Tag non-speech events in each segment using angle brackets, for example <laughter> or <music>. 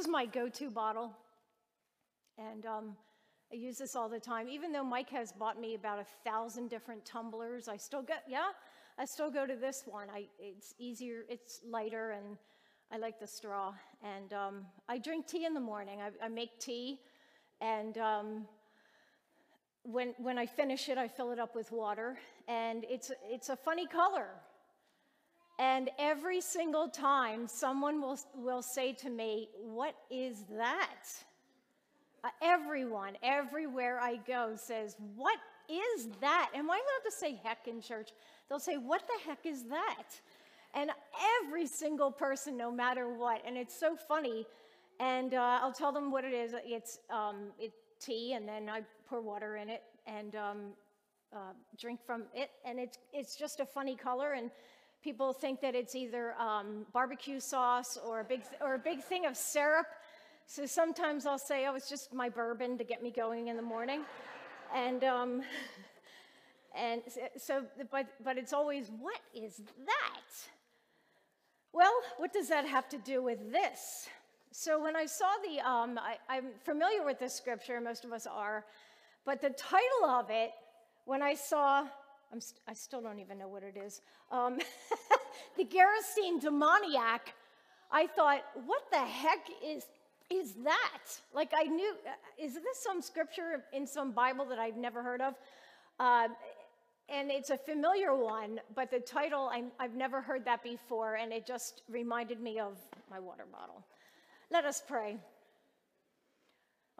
This is my go to bottle. And um, I use this all the time. Even though Mike has bought me about a thousand different tumblers, I still go, yeah, I still go to this one. I, it's easier, it's lighter, and I like the straw. And um, I drink tea in the morning. I, I make tea, and um, when, when I finish it, I fill it up with water. And it's, it's a funny color. And every single time, someone will, will say to me, What is that? Uh, everyone, everywhere I go, says, What is that? Am I allowed to say heck in church? They'll say, What the heck is that? And every single person, no matter what. And it's so funny. And uh, I'll tell them what it is. It's um, it, tea, and then I pour water in it and um, uh, drink from it. And it's, it's just a funny color. And people think that it's either um, barbecue sauce or a, big, or a big thing of syrup. So sometimes I'll say, oh, it's just my bourbon to get me going in the morning. and um, and so, but, but it's always, what is that? Well, what does that have to do with this? So when I saw the, um, I, I'm familiar with this scripture, most of us are, but the title of it, when I saw, I'm st- I still don't even know what it is, um, <laughs> the Gerasene demoniac, I thought, what the heck is is that? Like I knew, uh, is this some scripture in some Bible that I've never heard of? Uh, and it's a familiar one, but the title, i have never heard that before, and it just reminded me of my water bottle. Let us pray.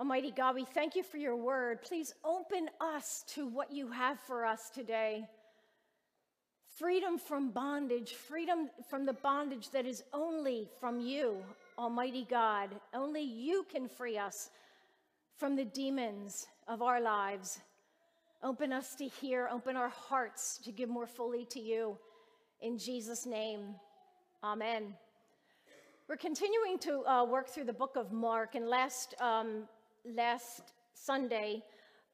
Almighty God, we thank you for your word. Please open us to what you have for us today. Freedom from bondage, freedom from the bondage that is only from you, Almighty God. Only you can free us from the demons of our lives. Open us to hear, open our hearts to give more fully to you. In Jesus' name, amen. We're continuing to uh, work through the book of Mark, and last, um, last Sunday,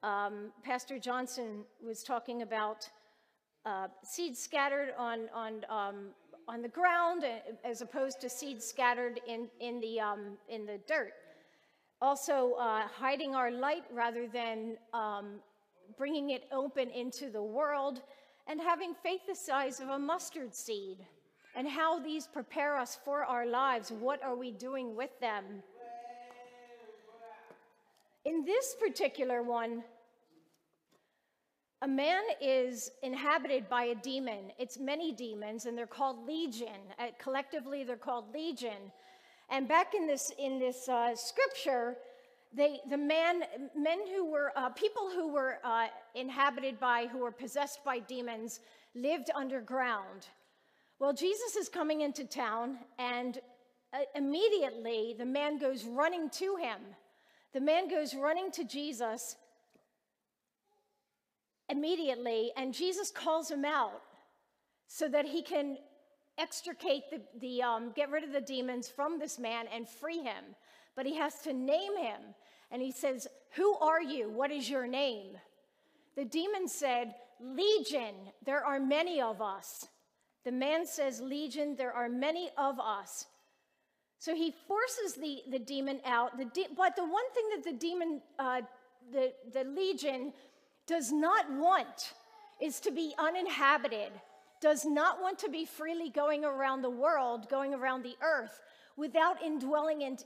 um, Pastor Johnson was talking about uh, seeds scattered on, on um, on the ground as opposed to seeds scattered in, in, the, um, in the dirt. Also, uh, hiding our light rather than um, bringing it open into the world, and having faith the size of a mustard seed, and how these prepare us for our lives. What are we doing with them? In this particular one, a man is inhabited by a demon. It's many demons, and they're called legion. Uh, collectively, they're called legion. And back in this in this uh, scripture, they the man men who were uh, people who were uh, inhabited by who were possessed by demons lived underground. Well, Jesus is coming into town, and uh, immediately the man goes running to him. The man goes running to Jesus immediately, and Jesus calls him out so that he can extricate the, the um, get rid of the demons from this man and free him. But he has to name him. And he says, Who are you? What is your name? The demon said, Legion, there are many of us. The man says, Legion, there are many of us. So he forces the, the demon out. The de- but the one thing that the demon, uh, the, the legion, does not want is to be uninhabited, does not want to be freely going around the world, going around the earth, without indwelling in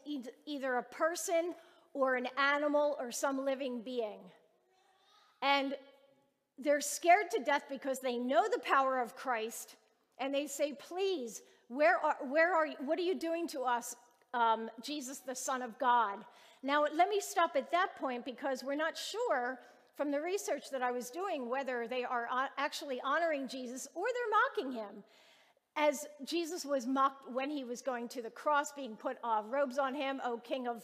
either a person or an animal or some living being. And they're scared to death because they know the power of Christ and they say, Please, where are, where are you? What are you doing to us, um, Jesus, the Son of God? Now, let me stop at that point because we're not sure from the research that I was doing whether they are actually honoring Jesus or they're mocking him. As Jesus was mocked when he was going to the cross, being put uh, robes on him, oh King of,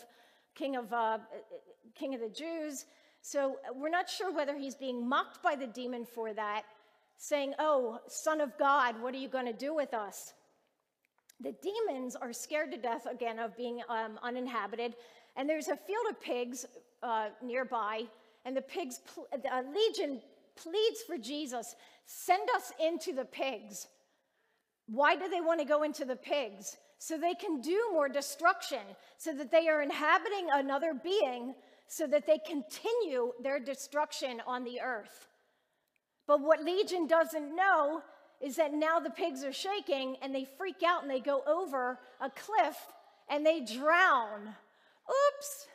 King of, uh, King of the Jews. So we're not sure whether he's being mocked by the demon for that, saying, "Oh, Son of God, what are you going to do with us?" The demons are scared to death again of being um, uninhabited, and there's a field of pigs uh, nearby and the pigs, the uh, legion pleads for Jesus send us into the pigs. Why do they want to go into the pigs? so they can do more destruction, so that they are inhabiting another being, so that they continue their destruction on the earth. But what Legion doesn't know is that now the pigs are shaking and they freak out and they go over a cliff and they drown. Oops.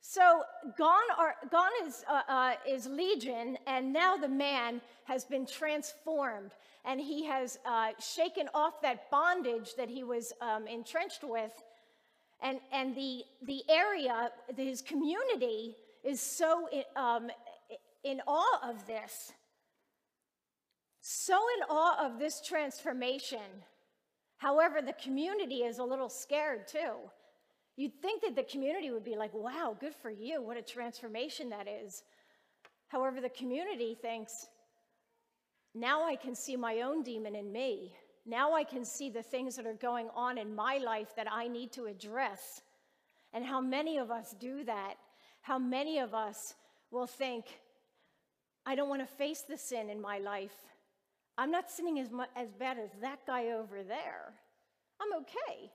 So gone, are, gone is, uh, uh, is Legion, and now the man has been transformed, and he has uh, shaken off that bondage that he was um, entrenched with, and, and the, the area, his community, is so um, in awe of this, so in awe of this transformation. However, the community is a little scared too You'd think that the community would be like, wow, good for you. What a transformation that is. However, the community thinks, now I can see my own demon in me. Now I can see the things that are going on in my life that I need to address. And how many of us do that? How many of us will think, I don't want to face the sin in my life. I'm not sinning as, much, as bad as that guy over there. I'm okay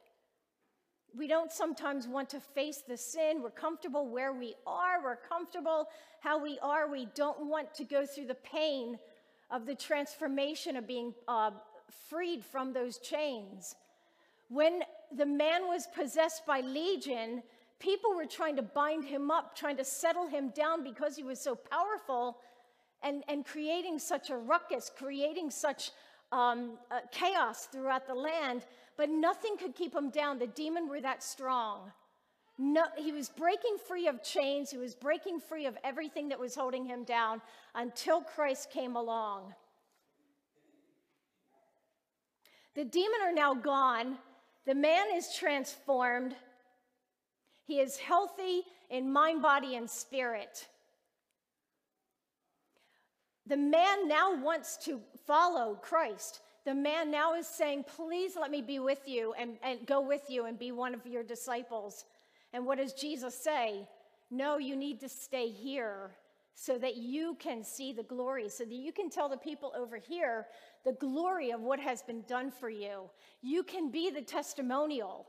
we don't sometimes want to face the sin. We're comfortable where we are. We're comfortable how we are. We don't want to go through the pain of the transformation of being uh, freed from those chains. When the man was possessed by legion, people were trying to bind him up, trying to settle him down because he was so powerful and, and creating such a ruckus, creating such um, uh, chaos throughout the land but nothing could keep him down. The demon were that strong. No, he was breaking free of chains. He was breaking free of everything that was holding him down until Christ came along. The demon are now gone. The man is transformed. He is healthy in mind, body, and spirit. The man now wants to follow Christ the man now is saying, Please let me be with you and, and go with you and be one of your disciples. And what does Jesus say? No, you need to stay here so that you can see the glory, so that you can tell the people over here the glory of what has been done for you. You can be the testimonial.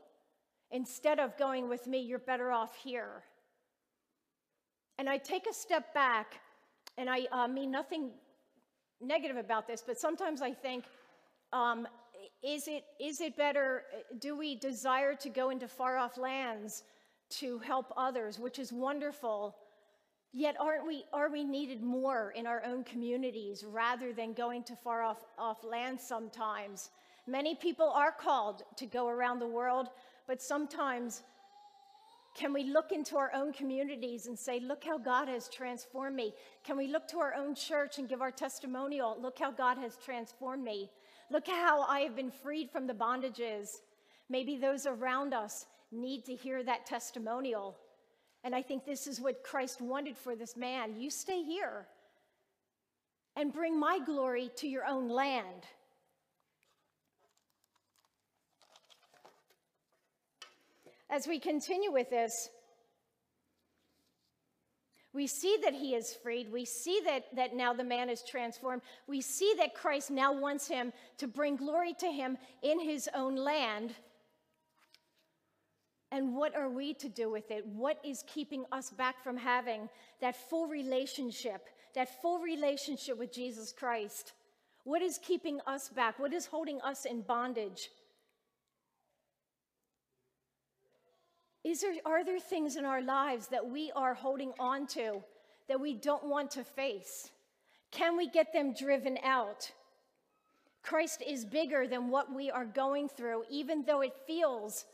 Instead of going with me, you're better off here. And I take a step back, and I uh, mean nothing negative about this, but sometimes I think, um, is, it, is it better, do we desire to go into far off lands to help others, which is wonderful? Yet aren't we, are we needed more in our own communities rather than going to far off, off lands sometimes? Many people are called to go around the world, but sometimes can we look into our own communities and say, Look how God has transformed me? Can we look to our own church and give our testimonial? Look how God has transformed me. Look how I have been freed from the bondages. Maybe those around us need to hear that testimonial. And I think this is what Christ wanted for this man. You stay here and bring my glory to your own land. As we continue with this, we see that he is freed. We see that, that now the man is transformed. We see that Christ now wants him to bring glory to him in his own land. And what are we to do with it? What is keeping us back from having that full relationship, that full relationship with Jesus Christ? What is keeping us back? What is holding us in bondage? Is there, are there things in our lives that we are holding on to that we don't want to face? Can we get them driven out? Christ is bigger than what we are going through, even though it feels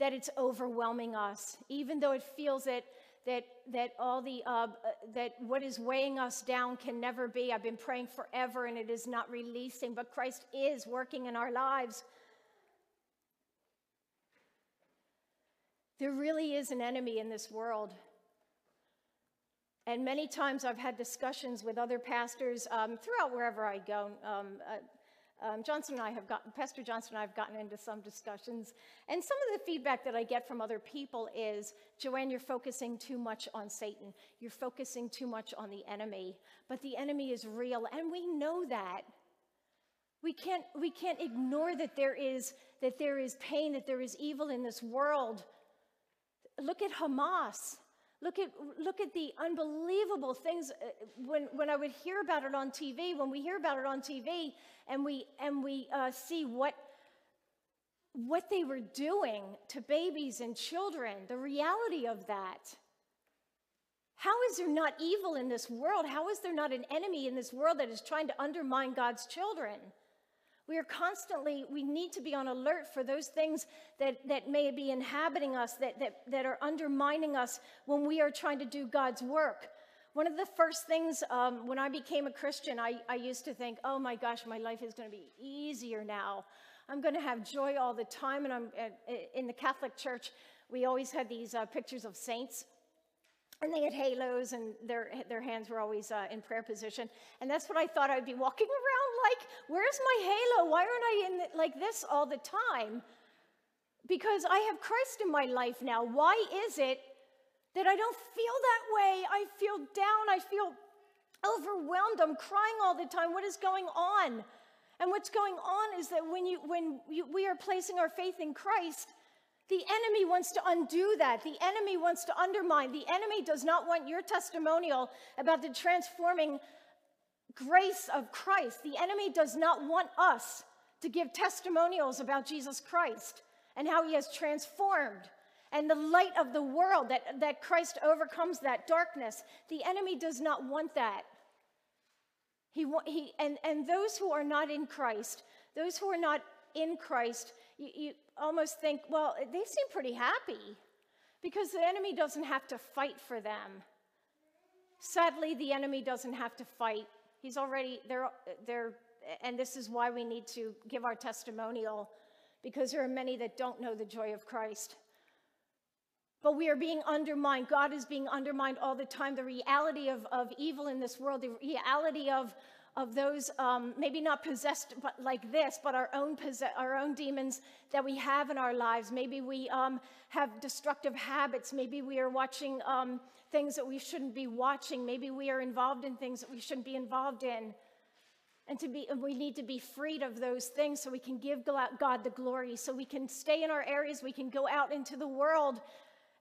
that it's overwhelming us, even though it feels that that that all the uh, that what is weighing us down can never be. I've been praying forever, and it is not releasing. But Christ is working in our lives. There really is an enemy in this world. And many times I've had discussions with other pastors um, throughout wherever I go. Um, uh, um, Johnson and I have gotten, Pastor Johnson and I have gotten into some discussions. And some of the feedback that I get from other people is Joanne, you're focusing too much on Satan. You're focusing too much on the enemy. But the enemy is real, and we know that. We can't, we can't ignore that there, is, that there is pain, that there is evil in this world. Look at Hamas. Look at, look at the unbelievable things uh, when, when I would hear about it on TV, when we hear about it on TV and we, and we uh, see what, what they were doing to babies and children, the reality of that. How is there not evil in this world? How is there not an enemy in this world that is trying to undermine God's children? We are constantly, we need to be on alert for those things that, that may be inhabiting us, that, that, that are undermining us when we are trying to do God's work. One of the first things um, when I became a Christian, I, I used to think, oh my gosh, my life is going to be easier now. I'm going to have joy all the time. And I'm uh, in the Catholic Church, we always had these uh, pictures of saints and they had halos and their, their hands were always uh, in prayer position and that's what i thought i'd be walking <laughs> around like where's my halo? Why aren't i in the, like this all the time? Because i have christ in my life now. Why is it that i don't feel that way? I feel down. I feel overwhelmed. I'm crying all the time. What is going on? And what's going on is that when you when you, we are placing our faith in christ the enemy wants to undo that. The enemy wants to undermine. The enemy does not want your testimonial about the transforming grace of Christ. The enemy does not want us to give testimonials about Jesus Christ and how he has transformed and the light of the world that, that Christ overcomes that darkness. The enemy does not want that. He, he, and, and those who are not in Christ, those who are not in Christ, you, you almost think, well, they seem pretty happy because the enemy doesn't have to fight for them. Sadly, the enemy doesn't have to fight. He's already, they're, they're, and this is why we need to give our testimonial because there are many that don't know the joy of Christ. But we are being undermined. God is being undermined all the time. The reality of, of evil in this world, the reality of, of those um, maybe not possessed but like this, but our own, our own demons that we have in our lives. Maybe we um, have destructive habits. Maybe we are watching um, things that we shouldn't be watching. Maybe we are involved in things that we shouldn't be involved in. And to be, and we need to be freed of those things so we can give God the glory, so we can stay in our areas, we can go out into the world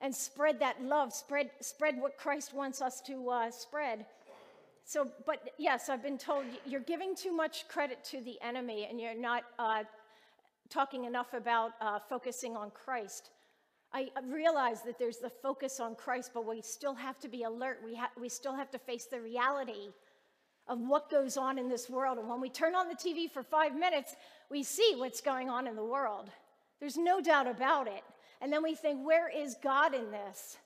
and spread that love, spread, spread what Christ wants us to uh, spread. So, but yes, I've been told you're giving too much credit to the enemy and you're not uh, talking enough about uh, focusing on Christ. I realize that there's the focus on Christ, but we still have to be alert. We, ha- we still have to face the reality of what goes on in this world. And when we turn on the TV for five minutes, we see what's going on in the world. There's no doubt about it. And then we think, where is God in this?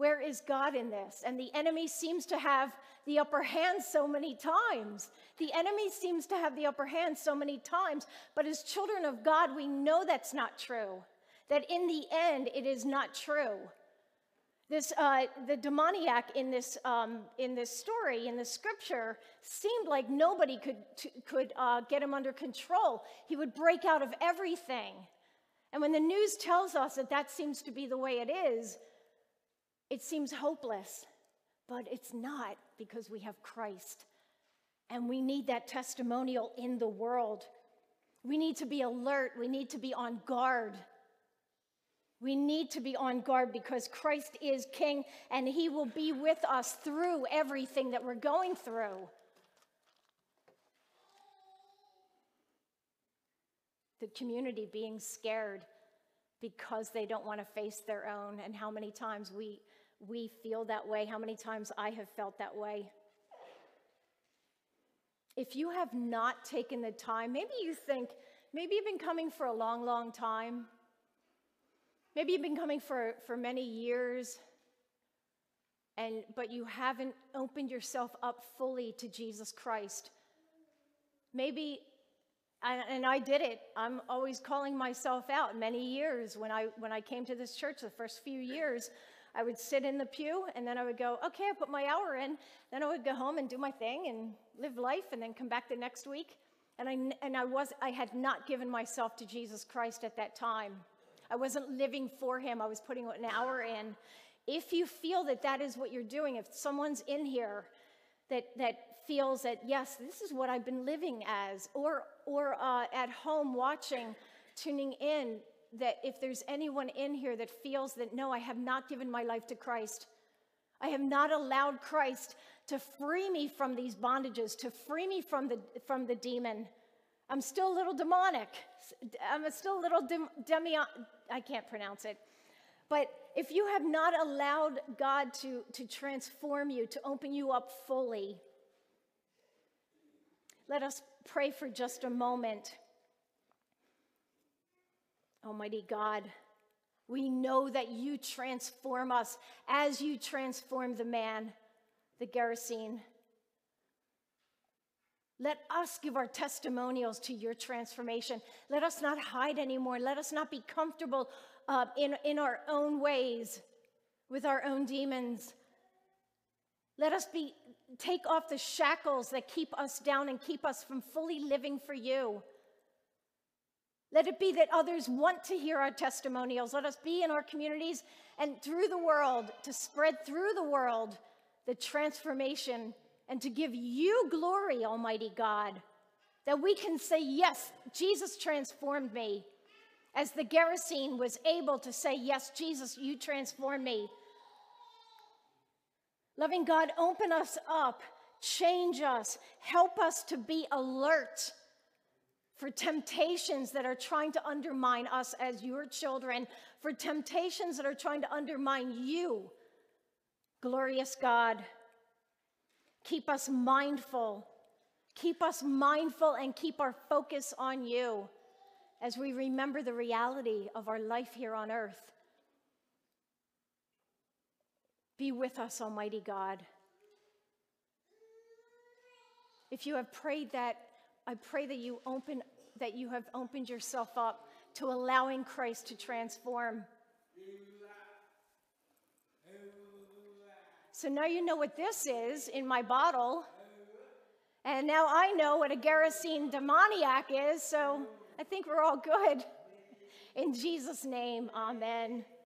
Where is God in this? And the enemy seems to have the upper hand so many times. The enemy seems to have the upper hand so many times. But as children of God, we know that's not true. That in the end, it is not true. This, uh, the demoniac in this, um, in this story, in the scripture, seemed like nobody could, could uh, get him under control. He would break out of everything. And when the news tells us that that seems to be the way it is, it seems hopeless, but it's not because we have Christ. And we need that testimonial in the world. We need to be alert. We need to be on guard. We need to be on guard because Christ is King and He will be with us through everything that we're going through. The community being scared because they don't want to face their own, and how many times we we feel that way, how many times I have felt that way. If you have not taken the time, maybe you think, maybe you've been coming for a long, long time. Maybe you've been coming for, for many years, and, but you haven't opened yourself up fully to Jesus Christ. Maybe, and I did it. I'm always calling myself out many years when I, when I came to this church the first few years. I would sit in the pew and then I would go, okay, I put my hour in. Then I would go home and do my thing and live life and then come back the next week. And I, and I, was, I had not given myself to Jesus Christ at that time. I wasn't living for him. I was putting an hour in. If you feel that that is what you're doing, if someone's in here that, that feels that, yes, this is what I've been living as, or, or uh, at home watching, tuning in, that if there's anyone in here that feels that, no, I have not given my life to Christ, I have not allowed Christ to free me from these bondages, to free me from the, from the demon. I'm still a little demonic. I'm still a little dem, demi, I can't pronounce it. But if you have not allowed God to, to transform you, to open you up fully, let us pray for just a moment. Almighty God, we know that you transform us as you transform the man, the Gerasene. Let us give our testimonials to your transformation. Let us not hide anymore. Let us not be comfortable uh, in, in our own ways with our own demons. Let us be take off the shackles that keep us down and keep us from fully living for you. Let it be that others want to hear our testimonials. Let us be in our communities and through the world to spread through the world the transformation and to give you glory, Almighty God, that we can say, Yes, Jesus transformed me. As the Gerasene was able to say, Yes, Jesus, you transformed me. Loving God, open us up, change us, help us to be alert for temptations that are trying to undermine us as your children, for temptations that are trying to undermine you. Glorious God, keep us mindful. Keep us mindful and keep our focus on you as we remember the reality of our life here on earth. Be with us, Almighty God. If you have prayed that I pray that you open that you have opened yourself up to allowing Christ to transform. So now you know what this is in my bottle. And now I know what a Gerasene demoniac is, so I think we're all good. In Jesus' name, amen.